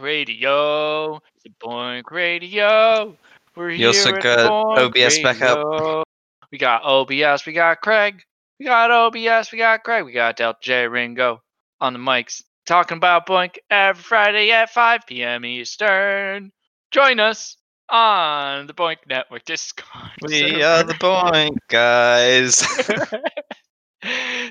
Radio. It's BOINC Radio. We're You here also got BOINC OBS back up. Radio. We got OBS. We got Craig. We got OBS. We got Craig. We got Delta J Ringo on the mics talking about BOINC every Friday at 5 p.m. Eastern. Join us on the BOINC Network Discord. We are the BOINC guys.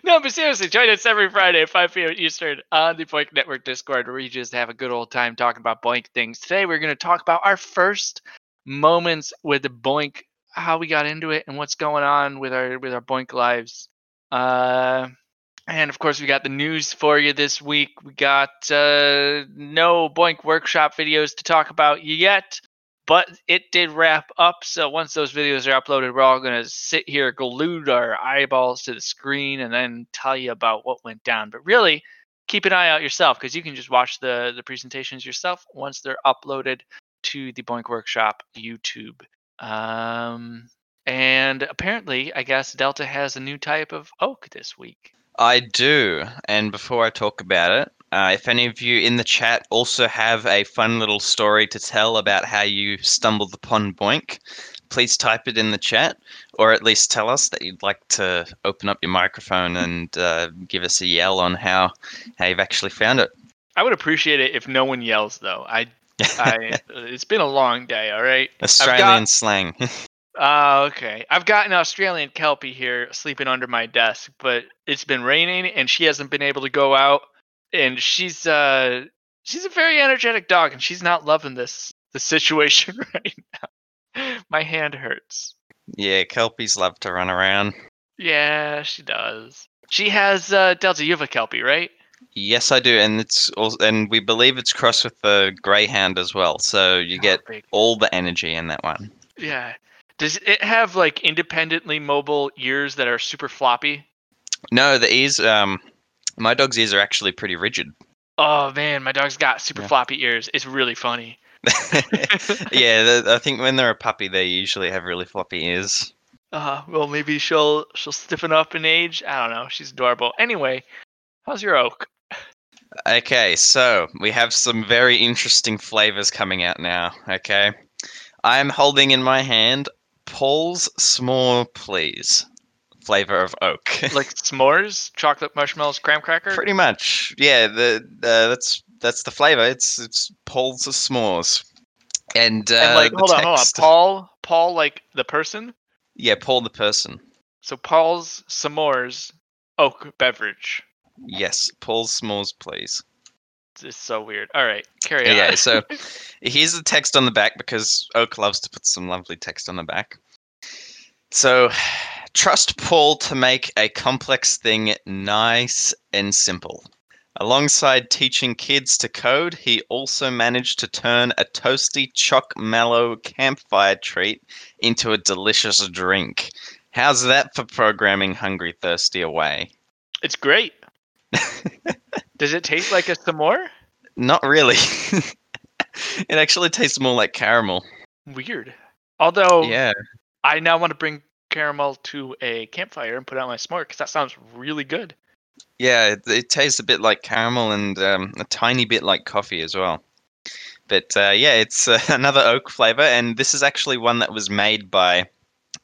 no, but seriously, join us every Friday at 5 p.m. Eastern on the BOINC Network Discord, where we just have a good old time talking about BOINC things. Today, we're going to talk about our first moments with the BOINC, how we got into it, and what's going on with our with our BOINC lives. Uh, and of course, we got the news for you this week. We got uh, no BOINC workshop videos to talk about yet, but it did wrap up. So once those videos are uploaded, we're all going to sit here, glued our eyeballs to the screen, and then tell you about what went down. But really, keep an eye out yourself because you can just watch the the presentations yourself once they're uploaded to the BOINC Workshop YouTube. Um, and apparently, I guess Delta has a new type of oak this week. I do. And before I talk about it, uh, if any of you in the chat also have a fun little story to tell about how you stumbled upon BOINC, please type it in the chat, or at least tell us that you'd like to open up your microphone and uh, give us a yell on how, how you've actually found it. I would appreciate it if no one yells, though. I, I, it's been a long day. All right. Australian slang. Oh, okay. I've got an Australian Kelpie here sleeping under my desk, but it's been raining and she hasn't been able to go out. And she's uh she's a very energetic dog and she's not loving this the situation right now. My hand hurts. yeah, Kelpies love to run around. Yeah, she does. She has uh Delta, you have a Kelpie, right? Yes, I do, and it's also, and we believe it's crossed with the greyhound as well. So you get Oh, all the energy in that one. Yeah. Does it have like independently mobile ears that are super floppy? No, the ears. Um, my dog's ears are actually pretty rigid. Oh man, my dog's got super Yeah. floppy ears. It's really funny. yeah, I think when they're a puppy, they usually have really floppy ears. Uh, well, maybe she'll she'll stiffen up in age. I don't know. She's adorable. Anyway, how's your oak? Okay, so we have some very interesting flavors coming out now. Okay, I am holding in my hand Paul's S'more Please flavor of oak. Like s'mores, chocolate marshmallows, graham cracker. Pretty much, yeah. The uh, that's that's the flavor. It's it's Paul's s'mores, and, uh, and like, hold on, hold on. Paul, Paul, like the person. Yeah, Paul the person. So Paul's s'mores oak beverage. Yes, Paul's s'mores, please. It's so weird. All right, carry on. Okay, so here's the text on the back because Oak loves to put some lovely text on the back. So, trust Paul to make a complex thing nice and simple. Alongside teaching kids to code, he also managed to turn a toasty choc mallow campfire treat into a delicious drink. How's that for programming hungry thirsty away? it's great. Does it taste like a s'more? Not really. it actually tastes more like caramel. Weird. Although Yeah. I now want to bring caramel to a campfire and put out my s'more because that sounds really good. Yeah, it, it tastes a bit like caramel and um, a tiny bit like coffee as well. But uh, yeah, it's uh, another oak flavor, and this is actually one that was made by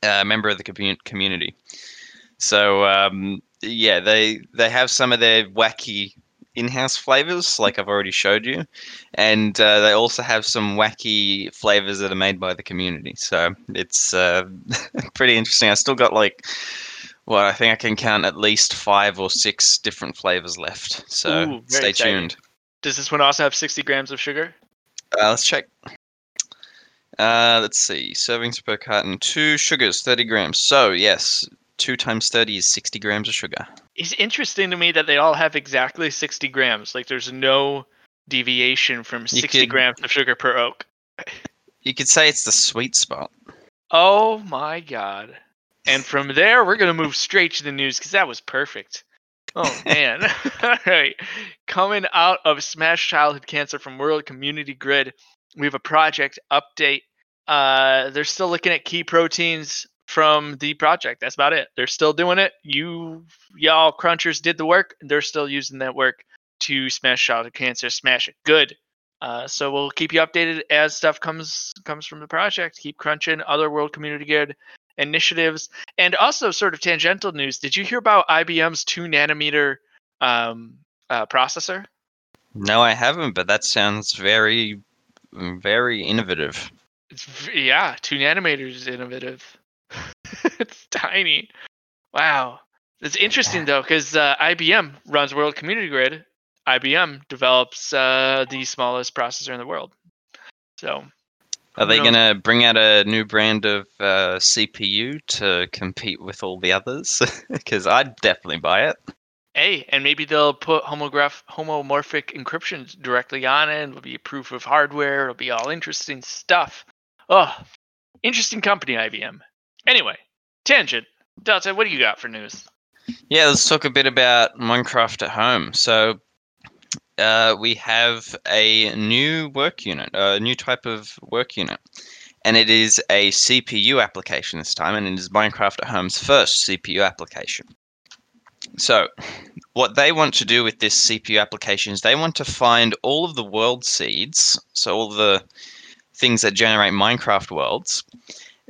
a member of the commu- community. So um, yeah, they they have some of their wacky in-house flavors, like I've already showed you, and uh, they also have some wacky flavors that are made by the community. So it's uh, pretty interesting. I still got like well, I think I can count at least five or six different flavors left. So Ooh, stay exciting. tuned. Does this one also have 60 grams of sugar? Uh, let's check. Uh, let's see. Servings per carton. Two sugars, 30 grams. So, yes, two times 30 is 60 grams of sugar. It's interesting to me that they all have exactly 60 grams. Like there's no deviation from 60 could- grams of sugar per oak. You could say it's the sweet spot. Oh my god. And from there, we're going to move straight to the news because that was perfect. Oh man. All right. Coming out of Smash Childhood Cancer from World Community Grid, we have a project update. Uh, they're still looking at key proteins from the project. That's about it. They're still doing it. You, y'all crunchers did the work. They're still using that work to smash childhood cancer. Smash it good. Uh, so we'll keep you updated as stuff comes comes from the project. Keep crunching other World Community Grid initiatives, and also sort of tangential news. Did you hear about IBM's two nanometer um, uh, processor? No, I haven't, but that sounds very, very innovative. It's yeah, two nanometers is innovative. it's tiny. Wow, it's interesting though because uh, IBM runs World Community Grid. IBM develops uh, the smallest processor in the world. So, Are they going to bring out a new brand of uh, CPU to compete with all the others? Because I'd definitely buy it. hey, and maybe they'll put homograph homomorphic encryption directly on it. It'll be proof of hardware. It'll be all interesting stuff. Oh, interesting company, IBM. Anyway, tangent. Delta, what do you got for news? Yeah, let's talk a bit about Minecraft at home. So, uh, we have a new work unit, a new type of work unit, and it is a CPU application this time, and it is Minecraft at Home's first CPU application. So, what they want to do with this CPU application is they want to find all of the world seeds, so all the things that generate Minecraft worlds,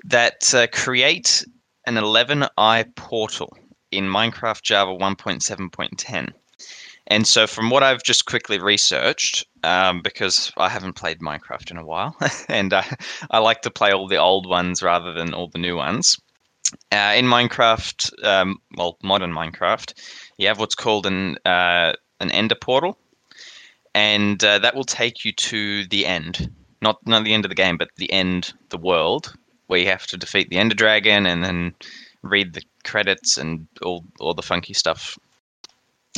that uh, create an 11 eye portal in Minecraft Java 1.7.10. And so, from what I've just quickly researched, um, because I haven't played Minecraft in a while, and I, I like to play all the old ones rather than all the new ones. Uh, in Minecraft, um, well, modern Minecraft, you have what's called an uh, an Ender portal, and uh, that will take you to the end, not not the end of the game, but the end, the world, you have to defeat the Ender Dragon and then read the credits and all all the funky stuff.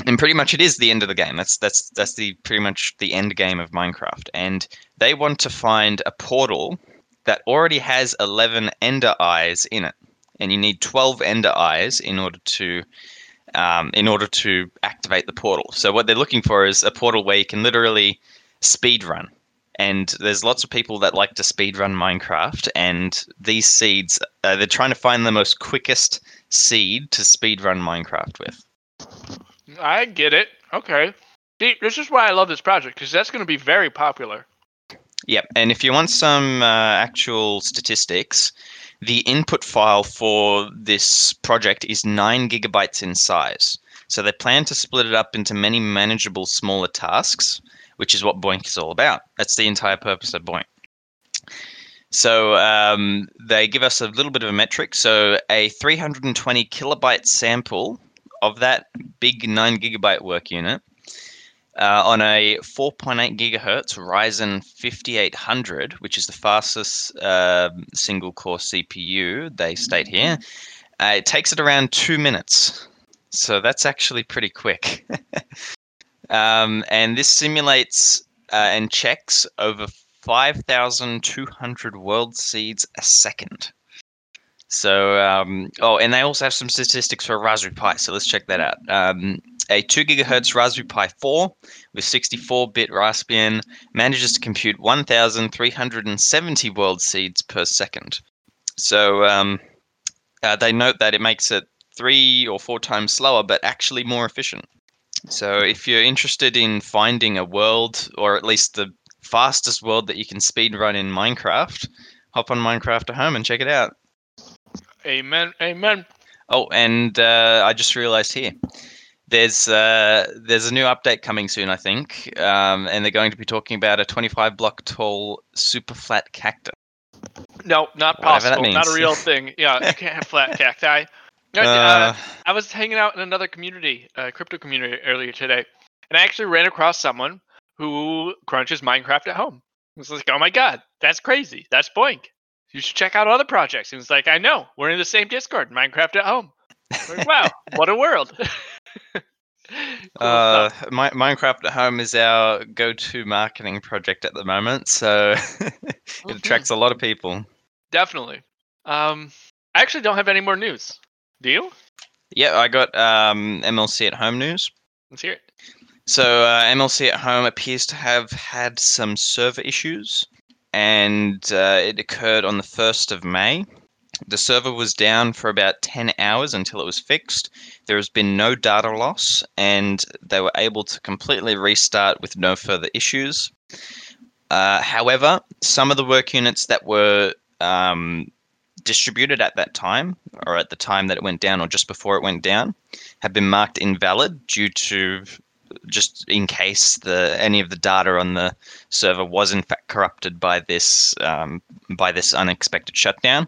And pretty much it is the end of the game. That's that's that's the pretty much the end game of Minecraft. And they want to find a portal that already has 11 ender eyes in it. And you need 12 ender eyes in order to um, in order to activate the portal. So what they're looking for is a portal where you can literally speed run. And there's lots of people that like to speed run Minecraft, and these seeds uh, they're trying to find the most quickest seed to speed run Minecraft with. I get it. Okay. See, this is why I love this project because that's going to be very popular. Yep, and if you want some uh, actual statistics, the input file for this project is nine gigabytes in size. So they plan to split it up into many manageable smaller tasks, which is what BOINC is all about. That's the entire purpose of BOINC. So um, they give us a little bit of a metric. So a 320 kilobyte sample of that big 9 gigabyte work unit uh, on a 4.8 gigahertz Ryzen 5800, which is the fastest uh, single core CPU, they state here. Uh, it takes it around two minutes. So that's actually pretty quick. um, and this simulates uh, and checks over 5,200 world seeds a second. So, um, oh, and they also have some statistics for Raspberry Pi. So let's check that out. Um, a 2 gigahertz Raspberry Pi 4 with 64 bit Raspbian manages to compute 1,370 world seeds per second. So um, uh, they note that it makes it three or four times slower, but actually more efficient. So if you're interested in finding a world, or at least the fastest world that you can speed run in Minecraft, hop on Minecraft at home and check it out. Amen. Amen. Oh, and uh, I just realized here, there's uh, there's a new update coming soon, I think, um, and they're going to be talking about a 25 block tall super flat cactus. No, not Whatever possible. Not a real thing. Yeah, you can't have flat cacti. Uh, Uh, I was hanging out in another community, uh, crypto community earlier today, and I actually ran across someone who crunches Minecraft at home. I was like, oh my god, that's crazy. That's BOINC. You should check out other projects. He was like, I know. We're in the same Discord, Minecraft at home. Like, wow, what a world. Cool uh. Mi- Minecraft at home is our go-to marketing project at the moment, so it Mhm. attracts a lot of people. Definitely. Um, I actually don't have any more news. Do you? Yeah, I got um, MLC at home news. Let's hear it. So uh, MLC at home appears to have had some server issues, and uh, it occurred on the first of May. The server was down for about 10 hours until it was fixed. There has been no data loss, and they were able to completely restart with no further issues. Uh, however, some of the work units that were um, distributed at that time, or at the time that it went down, or just before it went down, have been marked invalid due to just in case the any of the data on the server was in fact corrupted by this um, by this unexpected shutdown.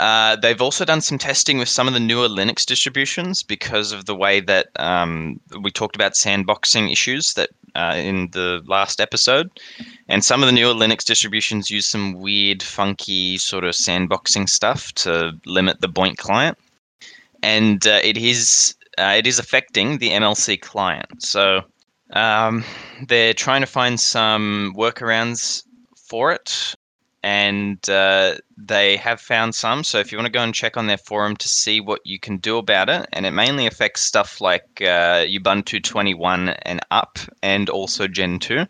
Uh, they've also done some testing with some of the newer Linux distributions because of the way that um, we talked about sandboxing issues that uh, in the last episode, and some of the newer Linux distributions use some weird, funky sort of sandboxing stuff to limit the BOINC client, and uh, it is uh, it is affecting the MLC client. So um, they're trying to find some workarounds for it, and uh, they have found some. So if you want to go and check on their forum to see what you can do about it, and it mainly affects stuff like uh, Ubuntu 21 and up, and also Gentoo.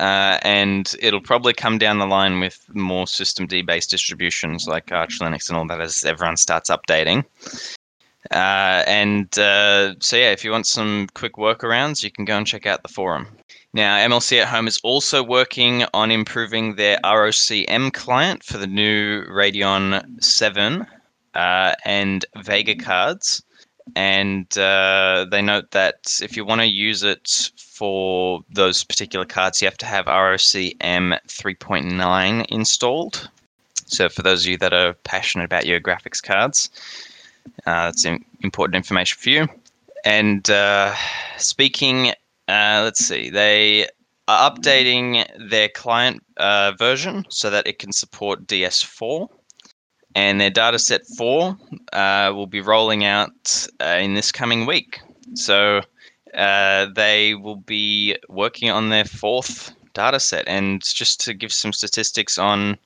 Uh, and it'll probably come down the line with more systemd based distributions like Arch Linux and all that as everyone starts updating. Uh, and uh, so, yeah, if you want some quick workarounds, you can go and check out the forum. Now, MLC at Home is also working on improving their ROCm client for the new Radeon 7 uh, and Vega cards. And uh, they note that if you want to use it for those particular cards, you have to have ROCm 3.9 installed. So, for those of you that are passionate about your graphics cards, uh, that's important information for you. And uh, speaking, uh, let's see, they are updating their client uh, version so that it can support DS4. And their dataset 4 uh, will be rolling out uh, in this coming week. So they will be working on their fourth dataset. And just to give some statistics on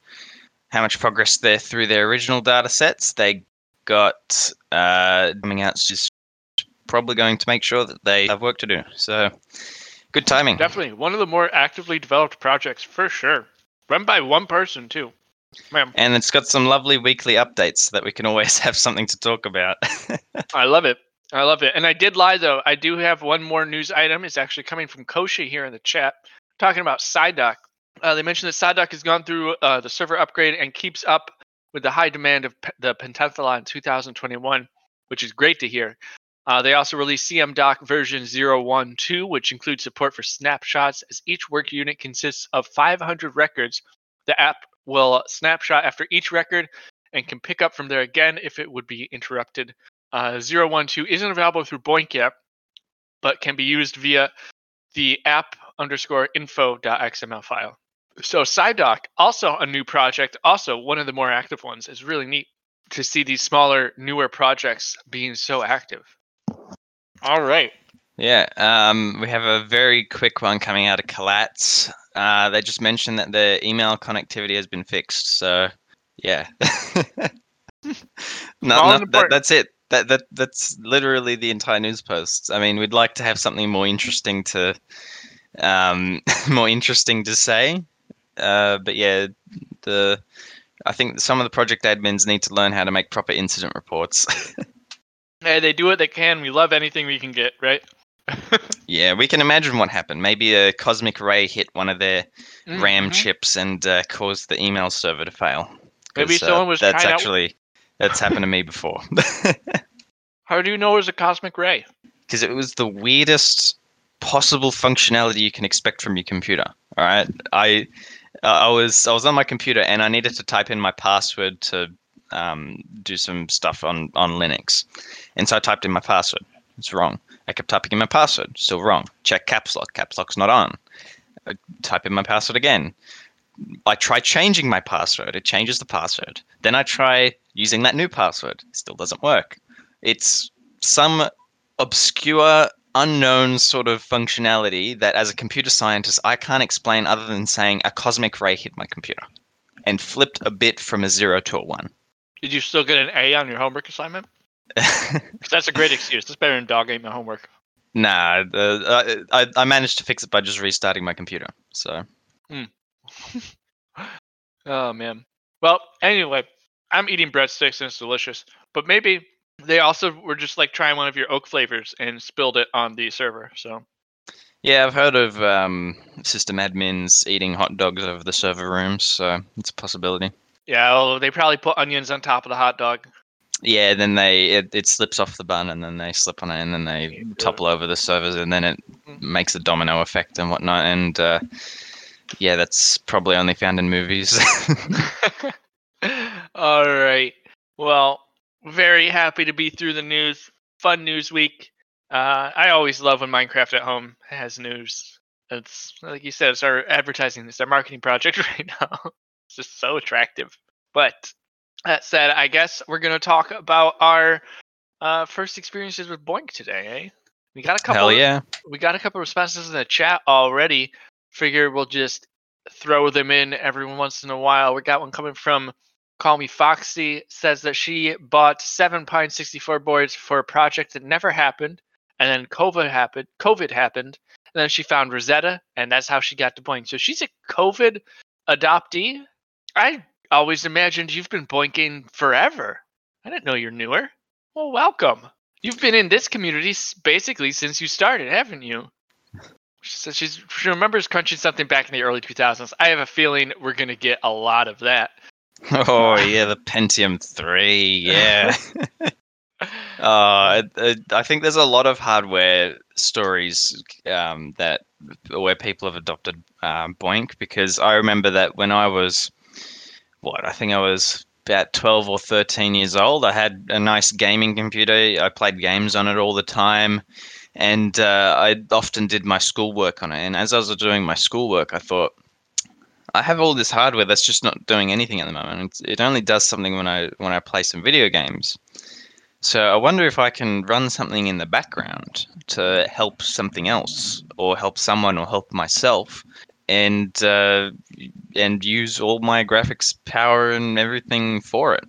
how much progress they're through their original data sets, they got uh, coming out is probably going to make sure that they have work to do. So good timing. Definitely one of the more actively developed projects for sure. Run by one person too. Man. And it's got some lovely weekly updates so that we can always have something to talk about. I love it. I love it. And I did lie though. I do have one more news item. It's actually coming from Koshi here in the chat, talking about SiDock. Uh, they mentioned that SiDock has gone through uh, the server upgrade and keeps up with the high demand of the Pentathlon 2021, which is great to hear. Uh, they also released CmDock version 012, which includes support for snapshots, as each work unit consists of 500 records. The app will snapshot after each record and can pick up from there again if it would be interrupted. Uh, 012 isn't available through BOINC yet, but can be used via the app underscore info.xml file. So SiDock, also a new project, also one of the more active ones. is really neat to see these smaller, newer projects being so active. All right. Yeah, um, we have a very quick one coming out of Collatz. Uh, they just mentioned that the email connectivity has been fixed. So, yeah. no, no, that, that's it. That that that's literally the entire news post. I mean, we'd like to have something more interesting to, um, more interesting to say, uh, but yeah, the I think some of the project admins need to learn how to make proper incident reports. hey, they do what they can. We love anything we can get, right? yeah, we can imagine what happened. Maybe a cosmic ray hit one of their mm-hmm. RAM chips and uh, caused the email server to fail. Maybe someone uh, was. That's actually out... that's happened to me before. How do you know it was a cosmic ray? Because it was the weirdest possible functionality you can expect from your computer. All right, I uh, I was I was on my computer and I needed to type in my password to um, do some stuff on on Linux, and so I typed in my password. It's wrong. I kept typing in my password. Still wrong. Check caps lock. Caps lock's not on. I type in my password again. I try changing my password. It changes the password. Then I try using that new password. It still doesn't work. It's some obscure unknown sort of functionality that as a computer scientist I can't explain other than saying a cosmic ray hit my computer and flipped a bit from a zero to a one. Did you still get an A on your homework assignment? that's a great excuse. That's better than dog ate my homework. Nah, uh, I, I managed to fix it by just restarting my computer. So. Hmm. oh man. Well, anyway, I'm eating breadsticks and it's delicious. But maybe they also were just like trying one of your oak flavors and spilled it on the server. So Yeah, I've heard of um, system admins eating hot dogs over the server rooms, so it's a possibility. Yeah, although they probably put onions on top of the hot dog. Yeah, then they it, it slips off the bun, and then they slip on it, and then they topple over the servers, and then it Mhm. makes a domino effect and whatnot. And uh, yeah, that's probably only found in movies. All right. Well, very happy to be through the news. Fun news week. Uh, I always love when Minecraft at Home has news. It's like you said, it's our advertising, it's our marketing project right now. It's just so attractive. But that said, I guess we're gonna talk about our uh, first experiences with BOINC today. Eh? We got a couple. Hell yeah! we got a couple responses in the chat already. Figure we'll just throw them in every once in a while. We got one coming from Call Me Foxy says that she bought seven Pine 64 boards for a project that never happened, and then COVID happened. COVID happened, and then she found Rosetta, and that's how she got to BOINC. So she's a COVID adoptee. I always imagined you've been boinking forever. I didn't know you're newer. Well, welcome. You've been in this community basically since you started, haven't you? She says she's, she remembers crunching something back in the early 2000s. I have a feeling we're going to get a lot of that. Oh yeah, the Pentium Three. Yeah. Uh, I, I think there's a lot of hardware stories um, that where people have adopted um, BOINC because I remember that when I was what I think I was about 12 or 13 years old, I had a nice gaming computer. I played games on it all the time, and uh, I often did my schoolwork on it. And as I was doing my schoolwork, I thought. I have all this hardware that's just not doing anything at the moment. It only does something when I when I play some video games. So I wonder if I can run something in the background to help something else, or help someone, or help myself, and uh, and use all my graphics power and everything for it.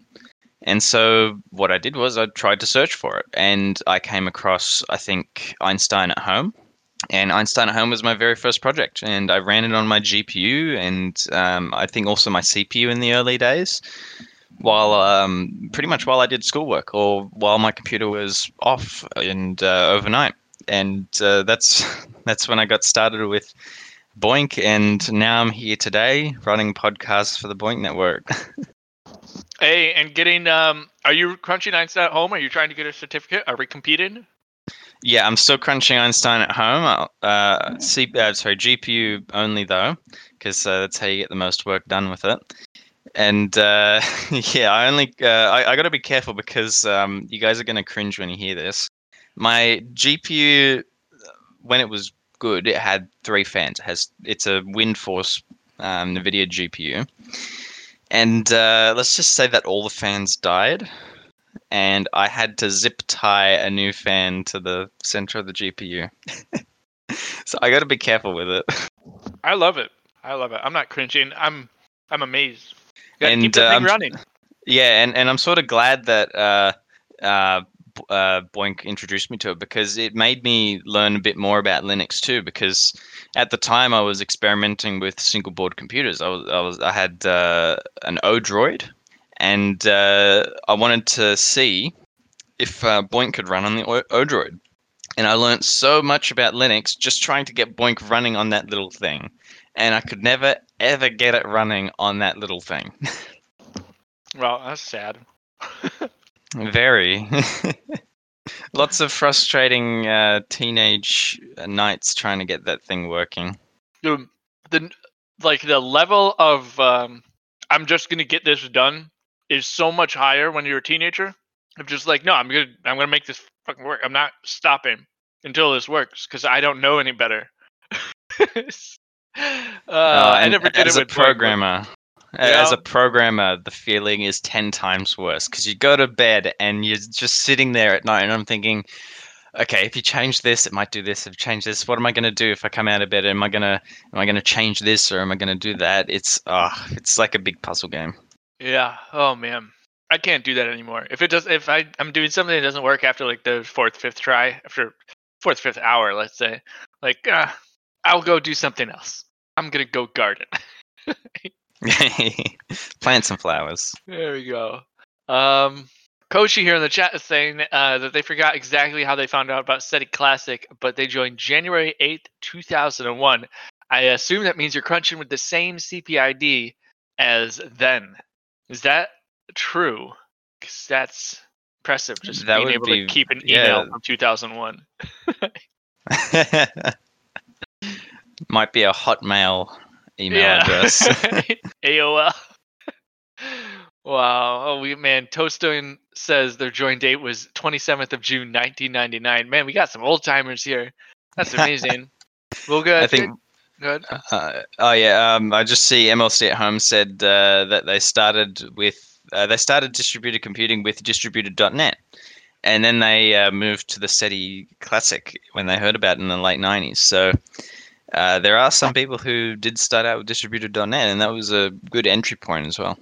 And so what I did was I tried to search for it, and I came across I think Einstein at Home, and Einstein at Home was my very first project, and I ran it on my GPU and um, I think also my CPU in the early days while um, pretty much while I did schoolwork or while my computer was off and uh, overnight. And uh, that's that's when I got started with BOINC, and now I'm here today running podcasts for the BOINC Network. Hey, and getting um, are you crunching Einstein at home? Are you trying to get a certificate? Are we competing? yeah, I'm still crunching Einstein at home. Uh, C- uh, sorry, GPU only though, because uh, that's how you get the most work done with it. And uh, yeah, I only uh, I, I got to be careful because um, you guys are going to cringe when you hear this. My GPU, when it was good, it had three fans. It has it's a WindForce um, NVIDIA GPU, and uh, let's just say that all the fans died, and I had to zip tie a new fan to the center of the GPU. so I got to be careful with it. I love it. I love it. I'm not cringing. I'm I'm amazed. Gotta keep And, that uh, thing I'm- running. Yeah, and, and I'm sort of glad that uh, uh, uh, BOINC introduced me to it because it made me learn a bit more about Linux too. Because at the time I was experimenting with single board computers. I was I, was, I had uh, an Odroid, and uh, I wanted to see if uh, BOINC could run on the Odroid. And I learned so much about Linux just trying to get BOINC running on that little thing. And I could never ever get it running on that little thing. Well, that's sad. Very. Lots of frustrating uh, teenage nights trying to get that thing working. Dude, the like the level of um, I'm just gonna get this done is so much higher when you're a teenager. I'm just like, no, I'm gonna I'm gonna make this fucking work. I'm not stopping until this works because I don't know any better. uh, I and never did as it a with BOINC, a- As a programmer, the feeling is ten times worse because you go to bed and you're just sitting there at night, and I'm thinking, okay, if you change this, it might do this. If you change this, what am I going to do if I come out of bed? Am I gonna am I gonna change this or am I gonna do that? It's ah, it's like a big puzzle game. Yeah. Oh man, I can't do that anymore. If it does, if I I'm doing something that doesn't work after like the fourth, fifth try, after fourth, fifth hour, let's say, like uh, I'll go do something else. I'm gonna go garden. Plant some flowers. there we go. Um, Koshi here in the chat is saying uh, that they forgot exactly how they found out about SETI Classic, but they joined January 8th, 2001. I assume that means you're crunching with the same CPID as then. Is that true? Because that's impressive. Just That being able be- to keep an yeah. email from 2001. Might be a Hotmail email yeah. address. AOL. wow. Oh, we man. Toastone says their join date was 27th of June 1999. Man, we got some old timers here. That's amazing. well, good. I think. Good. Uh, oh yeah. Um, I just see MLC at home said uh, that they started with uh, they started distributed computing with distributed.net, and then they uh, moved to the SETI Classic when they heard about it in the late '90s. So. Uh, there are some people who did start out with distributed.net, and that was a good entry point as well.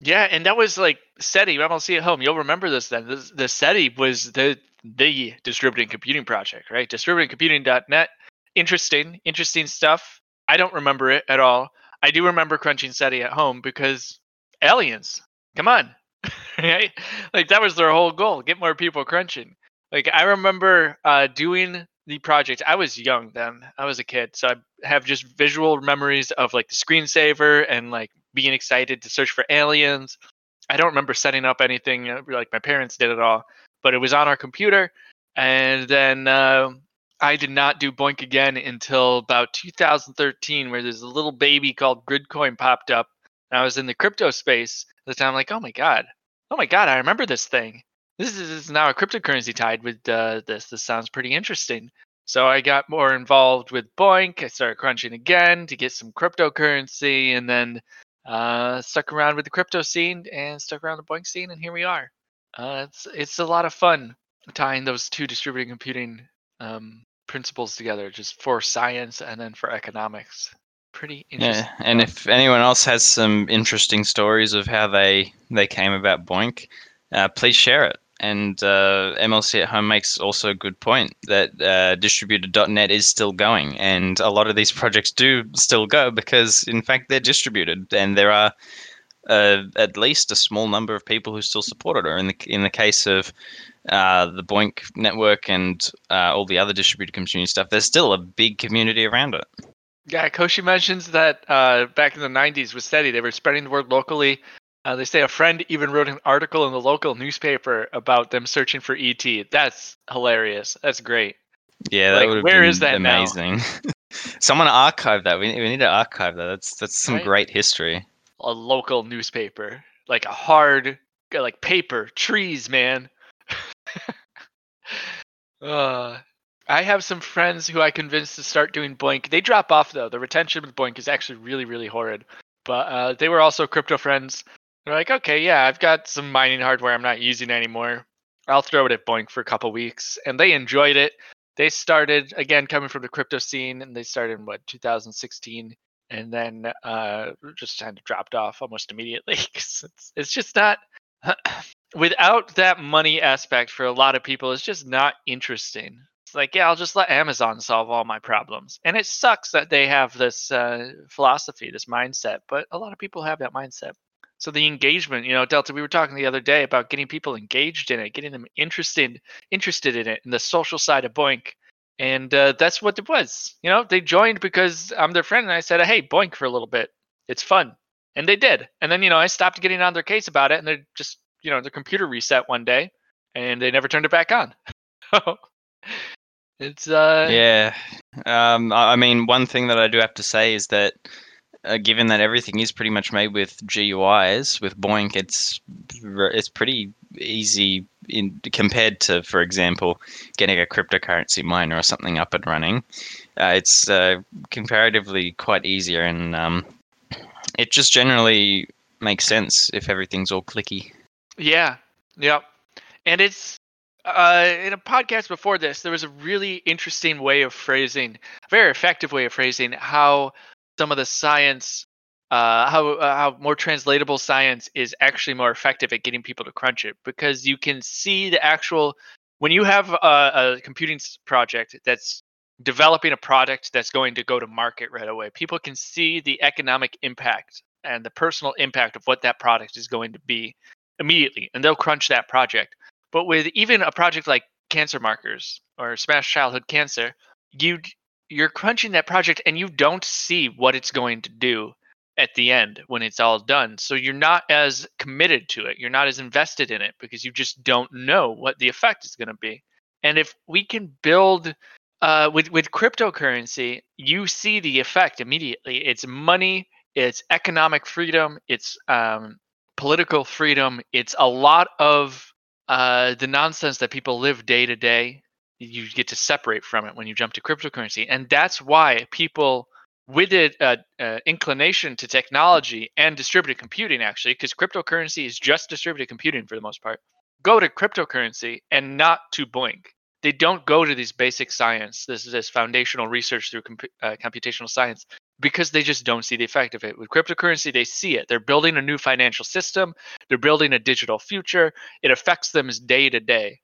Yeah, and that was like SETI. MLC at home. You'll remember this then. The, the SETI was the the distributed computing project, right? Distributedcomputing.net. Interesting, interesting stuff. I don't remember it at all. I do remember crunching SETI at home because aliens. Come on, right? Like that was their whole goal: get more people crunching. Like I remember uh, doing the project. I was young then. I was a kid, so I have just visual memories of like the screensaver and like being excited to search for aliens. I don't remember setting up anything uh, like my parents did at all, but it was on our computer. And then uh, I did not do BOINC again until about 2013, where there's a little baby called Gridcoin popped up. And I was in the crypto space at the time, like, oh my god, oh my god, I remember this thing. This is, now a cryptocurrency tied with uh, this. This sounds pretty interesting. So I got more involved with BOINC. I started crunching again to get some cryptocurrency, and then uh, stuck around with the crypto scene and stuck around the BOINC scene, and here we are. Uh, it's it's a lot of fun tying those two distributed computing um, principles together, just for science and then for economics. Pretty interesting. Yeah, and if anyone else has some interesting stories of how they they came about BOINC, uh, please share it. And uh, MLC at home makes also a good point that uh, distributed.net is still going, and a lot of these projects do still go because, in fact, they're distributed, and there are uh, at least a small number of people who still support it. Or in the in the case of uh, the BOINC network and uh, all the other distributed community stuff, there's still a big community around it. Yeah, Koshi mentions that uh, back in the 90s with SETI, they were spreading the word locally. Uh, they say a friend even wrote an article in the local newspaper about them searching for ET. That's hilarious. That's great. Yeah, that Like, where is that now? amazing. Someone archive that. We, we need to archive that. That's that's some Right. great history. A local newspaper, like a hard, like paper, trees, man. uh, I have some friends who I convinced to start doing BOINC. They drop off though. The retention with BOINC is actually really, really horrid. But uh, they were also crypto friends. They're like, okay, yeah, I've got some mining hardware I'm not using anymore. I'll throw it at BOINC for a couple weeks, and they enjoyed it. They started again coming from the crypto scene, and they started in what 2016, and then uh, just kind of dropped off almost immediately. it's it's just not without that money aspect for a lot of people. It's just not interesting. It's like, yeah, I'll just let Amazon solve all my problems, and it sucks that they have this uh, philosophy, this mindset. But a lot of people have that mindset. So the engagement, you know, Delta, we were talking the other day about getting people engaged in it, getting them interested interested in it, in the social side of BOINC. And uh, that's what it was. You know, they joined because I'm their friend, and I said, "Hey, BOINC for a little bit. It's fun," and they did. And then, you know, I stopped getting on their case about it, and they just, you know, their computer reset one day, and they never turned it back on. it's uh, Yeah. Um, I mean, one thing that I do have to say is that, uh, given that everything is pretty much made with GUIs with BOINC, it's it's pretty easy in compared to, for example, getting a cryptocurrency miner or something up and running. Uh, it's uh, comparatively quite easier, and um, it just generally makes sense if everything's all clicky. Yeah. Yep. And it's uh, in a podcast before this, there was a really interesting way of phrasing, very effective way of phrasing how some of the science, uh, how uh, how more translatable science is actually more effective at getting people to crunch it because you can see the actual when you have a, a computing project that's developing a product that's going to go to market right away, people can see the economic impact and the personal impact of what that product is going to be immediately, and they'll crunch that project. But with even a project like Cancer Markers or Smash Childhood Cancer, you you're crunching that project and you don't see what it's going to do at the end when it's all done. So you're not as committed to it. You're not as invested in it because you just don't know what the effect is going to be. And if we can build uh, with with cryptocurrency, you see the effect immediately. It's money, it's economic freedom, it's um, political freedom. It's a lot of uh, the nonsense that people live day to day. You get to separate from it when you jump to cryptocurrency, and that's why people with an uh, uh, inclination to technology and distributed computing actually because cryptocurrency is just distributed computing for the most part go to cryptocurrency and not to BOINC. They don't go to these basic science this is this foundational research through comp- uh, computational science because they just don't see the effect of it. With cryptocurrency they see it. They're building a new financial system. They're building a digital future. It affects them day to day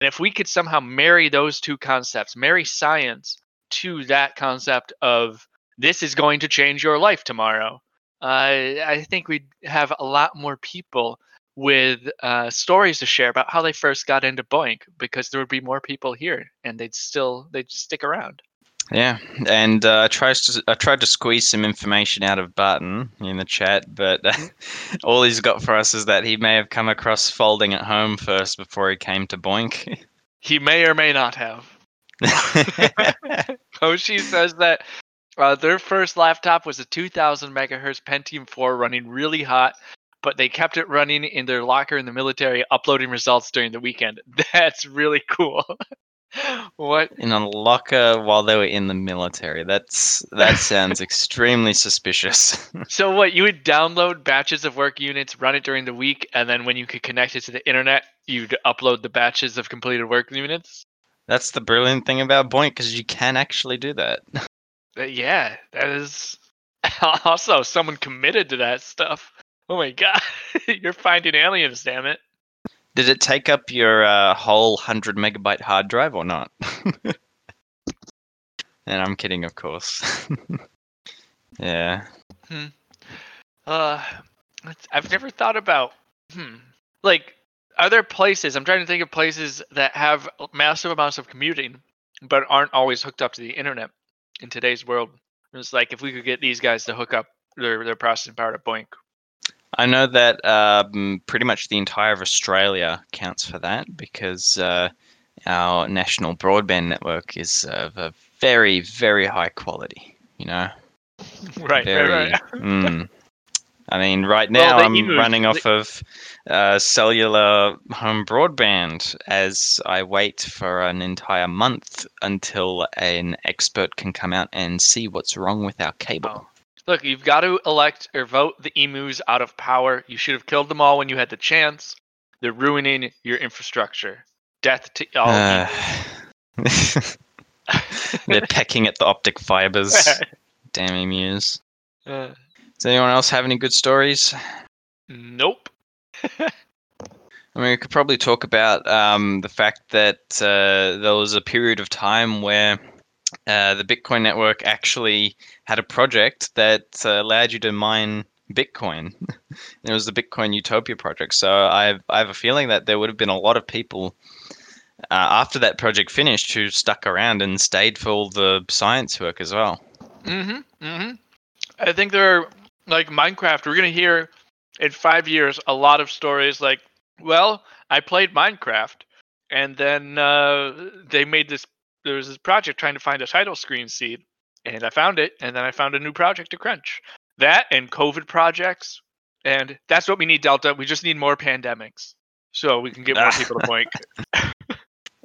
and if we could somehow marry those two concepts marry science to that concept of this is going to change your life tomorrow, uh, I think we'd have a lot more people with uh, stories to share about how they first got into BOINC because there would be more people here and they'd still they'd stick around. Yeah, and uh, I tried to I tried to squeeze some information out of Barton in the chat, but all he's got for us is that he may have come across folding at home first before he came to BOINC. He may or may not have. Hoshi says that uh, their first laptop was a 2000 megahertz Pentium 4 running really hot, but they kept it running in their locker in the military, uploading results during the weekend. That's really cool. What in a locker while they were in the military? That's that sounds extremely suspicious. so what? You would download batches of work units, run it during the week, and then when you could connect it to the internet, you'd upload the batches of completed work units. That's the brilliant thing about BOINC because you can actually do that. Uh, yeah, that is also someone committed to that stuff. Oh my god, you're finding aliens, damn it. Did it take up your uh, whole 100 megabyte hard drive or not? and I'm kidding, of course. yeah. Hmm. Uh, I've never thought about, hmm, like, are there places, I'm trying to think of places that have massive amounts of commuting, but aren't always hooked up to the internet in today's world. It's like if we could get these guys to hook up their, their processing power to BOINC. I know that um, pretty much the entire of Australia counts for that because uh, our national broadband network is of a very, very high quality. You know, right, very, right, right. mm, I mean, right now Well, I'm running off of uh, cellular home broadband as I wait for an entire month until an expert can come out and see what's wrong with our cable. Look, you've got to elect or vote the emus out of power. You should have killed them all when you had the chance. They're ruining your infrastructure. Death to all. Uh, they're pecking at the optic fibers. Damn emus. Uh, Does anyone else have any good stories? nope. I mean, we could probably talk about um, the fact that uh, there was a period of time where uh, the Bitcoin network actually had a project that uh, allowed you to mine Bitcoin. it was the Bitcoin Utopia project. So I, I have a feeling that there would have been a lot of people uh, after that project finished who stuck around and stayed for all the science work as well. Mm-hmm. Mm-hmm. I think there are like Minecraft. We're gonna hear in five years a lot of stories like, well, I played Minecraft, and then uh, they made this. There was this project trying to find a title screen seed, and I found it, and then I found a new project to crunch. That and COVID projects, and that's what we need, Delta. We just need more pandemics, so we can get more people to point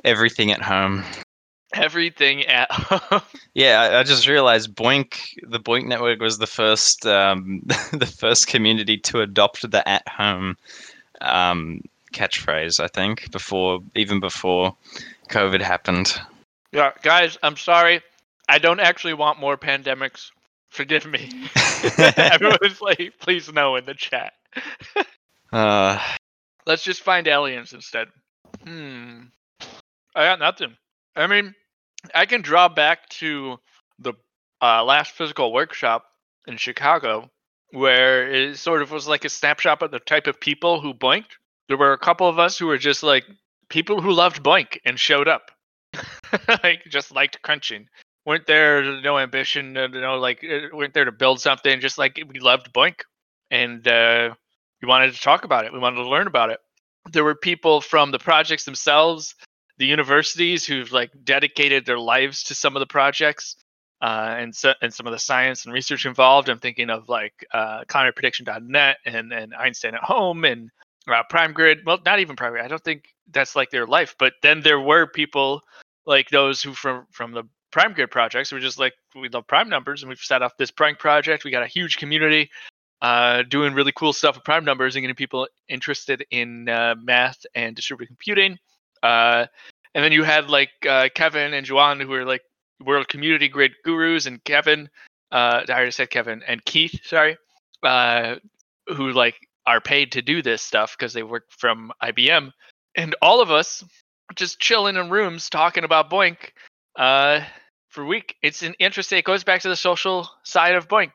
Everything at home. everything at home. Yeah, I, I just realized BOINC, the BOINC network was the first, um, the first community to adopt the at-home um, catchphrase. I think before, even before COVID happened. Yeah, guys, I'm sorry. I don't actually want more pandemics. Forgive me. Everyone's like, please no in the chat. Uh, Let's just find aliens instead. Hmm. I got nothing. I mean, I can draw back to the uh, last physical workshop in Chicago where it sort of was like a snapshot of the type of people who boinked. There were a couple of us who were just like people who loved BOINC and showed up, like just liked crunching. weren't there no ambition, no like uh, weren't there to build something. Just like we loved BOINC, and uh, we wanted to talk about it. We wanted to learn about it. There were people from the projects themselves, the universities who've like dedicated their lives to some of the projects uh, and so, and some of the science and research involved. I'm thinking of like uh, climateprediction.net and and Einstein at Home and uh, Prime Grid. Well, not even Prime Grid. I don't think that's like their life. But then there were people like those who from from the Prime Grid projects were just like we love prime numbers and we've set up this prime project. We got a huge community uh, doing really cool stuff with prime numbers and getting people interested in uh, math and distributed computing. Uh, and then you had like uh, Kevin and juan who were like world community grid gurus and Kevin, uh, I already said Kevin and Keith, sorry, uh, who like are paid to do this stuff because they work from IBM, and all of us just chilling in rooms talking about BOINC uh, for a week. It's an interesting. It goes back to the social side of BOINC.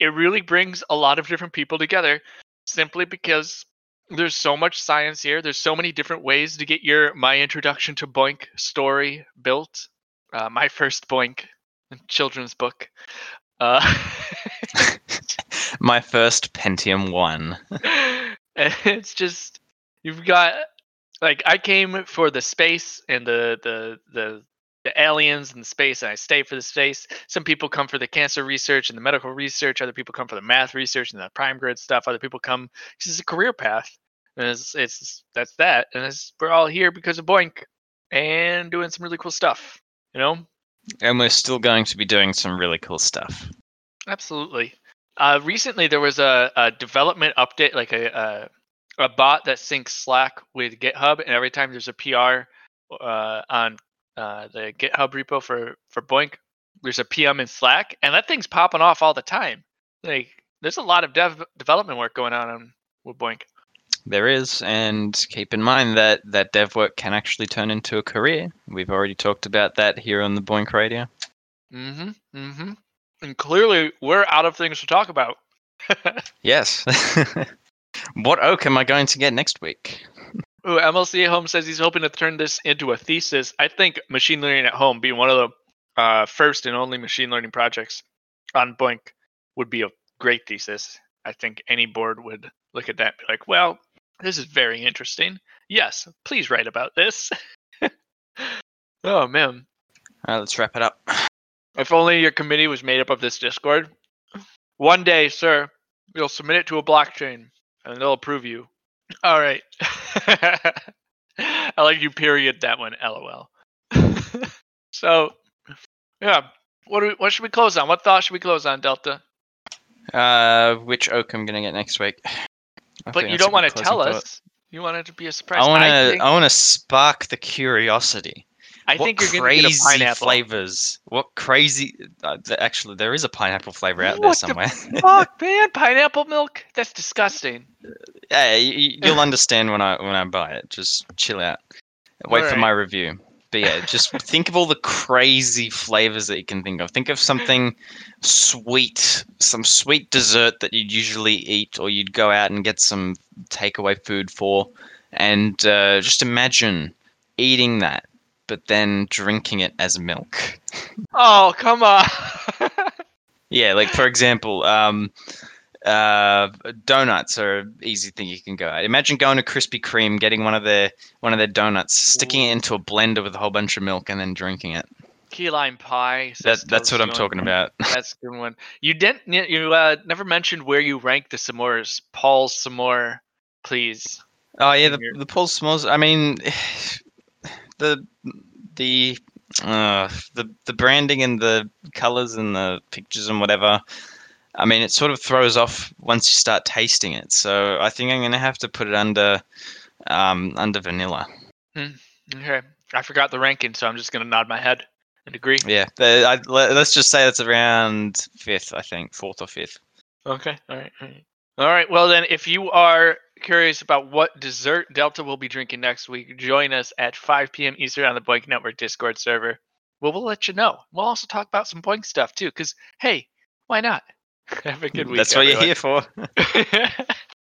It really brings a lot of different people together, simply because there's so much science here. There's so many different ways to get your my introduction to BOINC story built uh, my first BOINC children's book. Uh, my first Pentium One. it's just you've got like I came for the space and the the the the aliens and the space, and I stay for the space. Some people come for the cancer research and the medical research. Other people come for the math research and the prime grid stuff. Other people come because it's a career path. And it's, it's that's that, and it's, we're all here because of BOINC and doing some really cool stuff you know and we're still going to be doing some really cool stuff absolutely uh, recently there was a, a development update like a, a, a bot that syncs slack with github and every time there's a pr uh, on uh, the github repo for for BOINC there's a pm in slack and that thing's popping off all the time like there's a lot of dev development work going on, on with BOINC there is, and keep in mind that that dev work can actually turn into a career. We've already talked about that here on the BOINC Radio. Mm-hmm. Mm-hmm. And clearly, we're out of things to talk about. yes. what oak am I going to get next week? Ooh, MLC at home says he's hoping to turn this into a thesis. I think machine learning at home being one of the uh, first and only machine learning projects on BOINC would be a great thesis. I think any board would look at that and be like, well, this is very interesting. Yes, please write about this. oh man. All right, let's wrap it up. If only your committee was made up of this Discord. One day, sir, you'll submit it to a blockchain and they'll approve you. All right. I like you period that one, lol. so, yeah. What do we, what should we close on? What thought should we close on, Delta? Uh, which oak I'm gonna get next week? I but you don't want to tell thought. us. You want it to be a surprise. I want to. I, I want to spark the curiosity. I what think you're going to get a pineapple. flavors. What crazy? Uh, actually, there is a pineapple flavor out what there somewhere. The fuck, man! Pineapple milk? That's disgusting. Yeah, you, will understand when I when I buy it. Just chill out. Wait for my review. But yeah, just think of all the crazy flavors that you can think of. Think of something sweet, some sweet dessert that you'd usually eat, or you'd go out and get some takeaway food for, and uh, just imagine eating that, but then drinking it as milk. Oh come on! yeah, like for example, um, uh, donuts are an easy thing you can go at. Imagine going to Krispy Kreme, getting one of their one of their donuts, sticking it into a blender with a whole bunch of milk, and then drinking it. Key lime pie. That, that's what I'm talking about. That's a good one. You didn't. You uh, never mentioned where you rank the s'mores. Paul's s'more, please. Oh yeah, the the Paul's s'mores. I mean, the the uh, the the branding and the colors and the pictures and whatever I mean, it sort of throws off once you start tasting it. So I think I'm going to have to put it under um, under vanilla. Hmm. Okay, I forgot the ranking, so I'm just going to nod my head and agree. Yeah, the, I, let's just say it's around fifth, I think, fourth or fifth. Okay, all right, all right. All right. Well, then, if you are curious about what dessert Delta will be drinking next week, join us at 5 p.m. Eastern on the BOINC Network Discord server. Well, we'll let you know. We'll also talk about some BOINC stuff too, because hey, why not? Have a good week. That's what you're here for.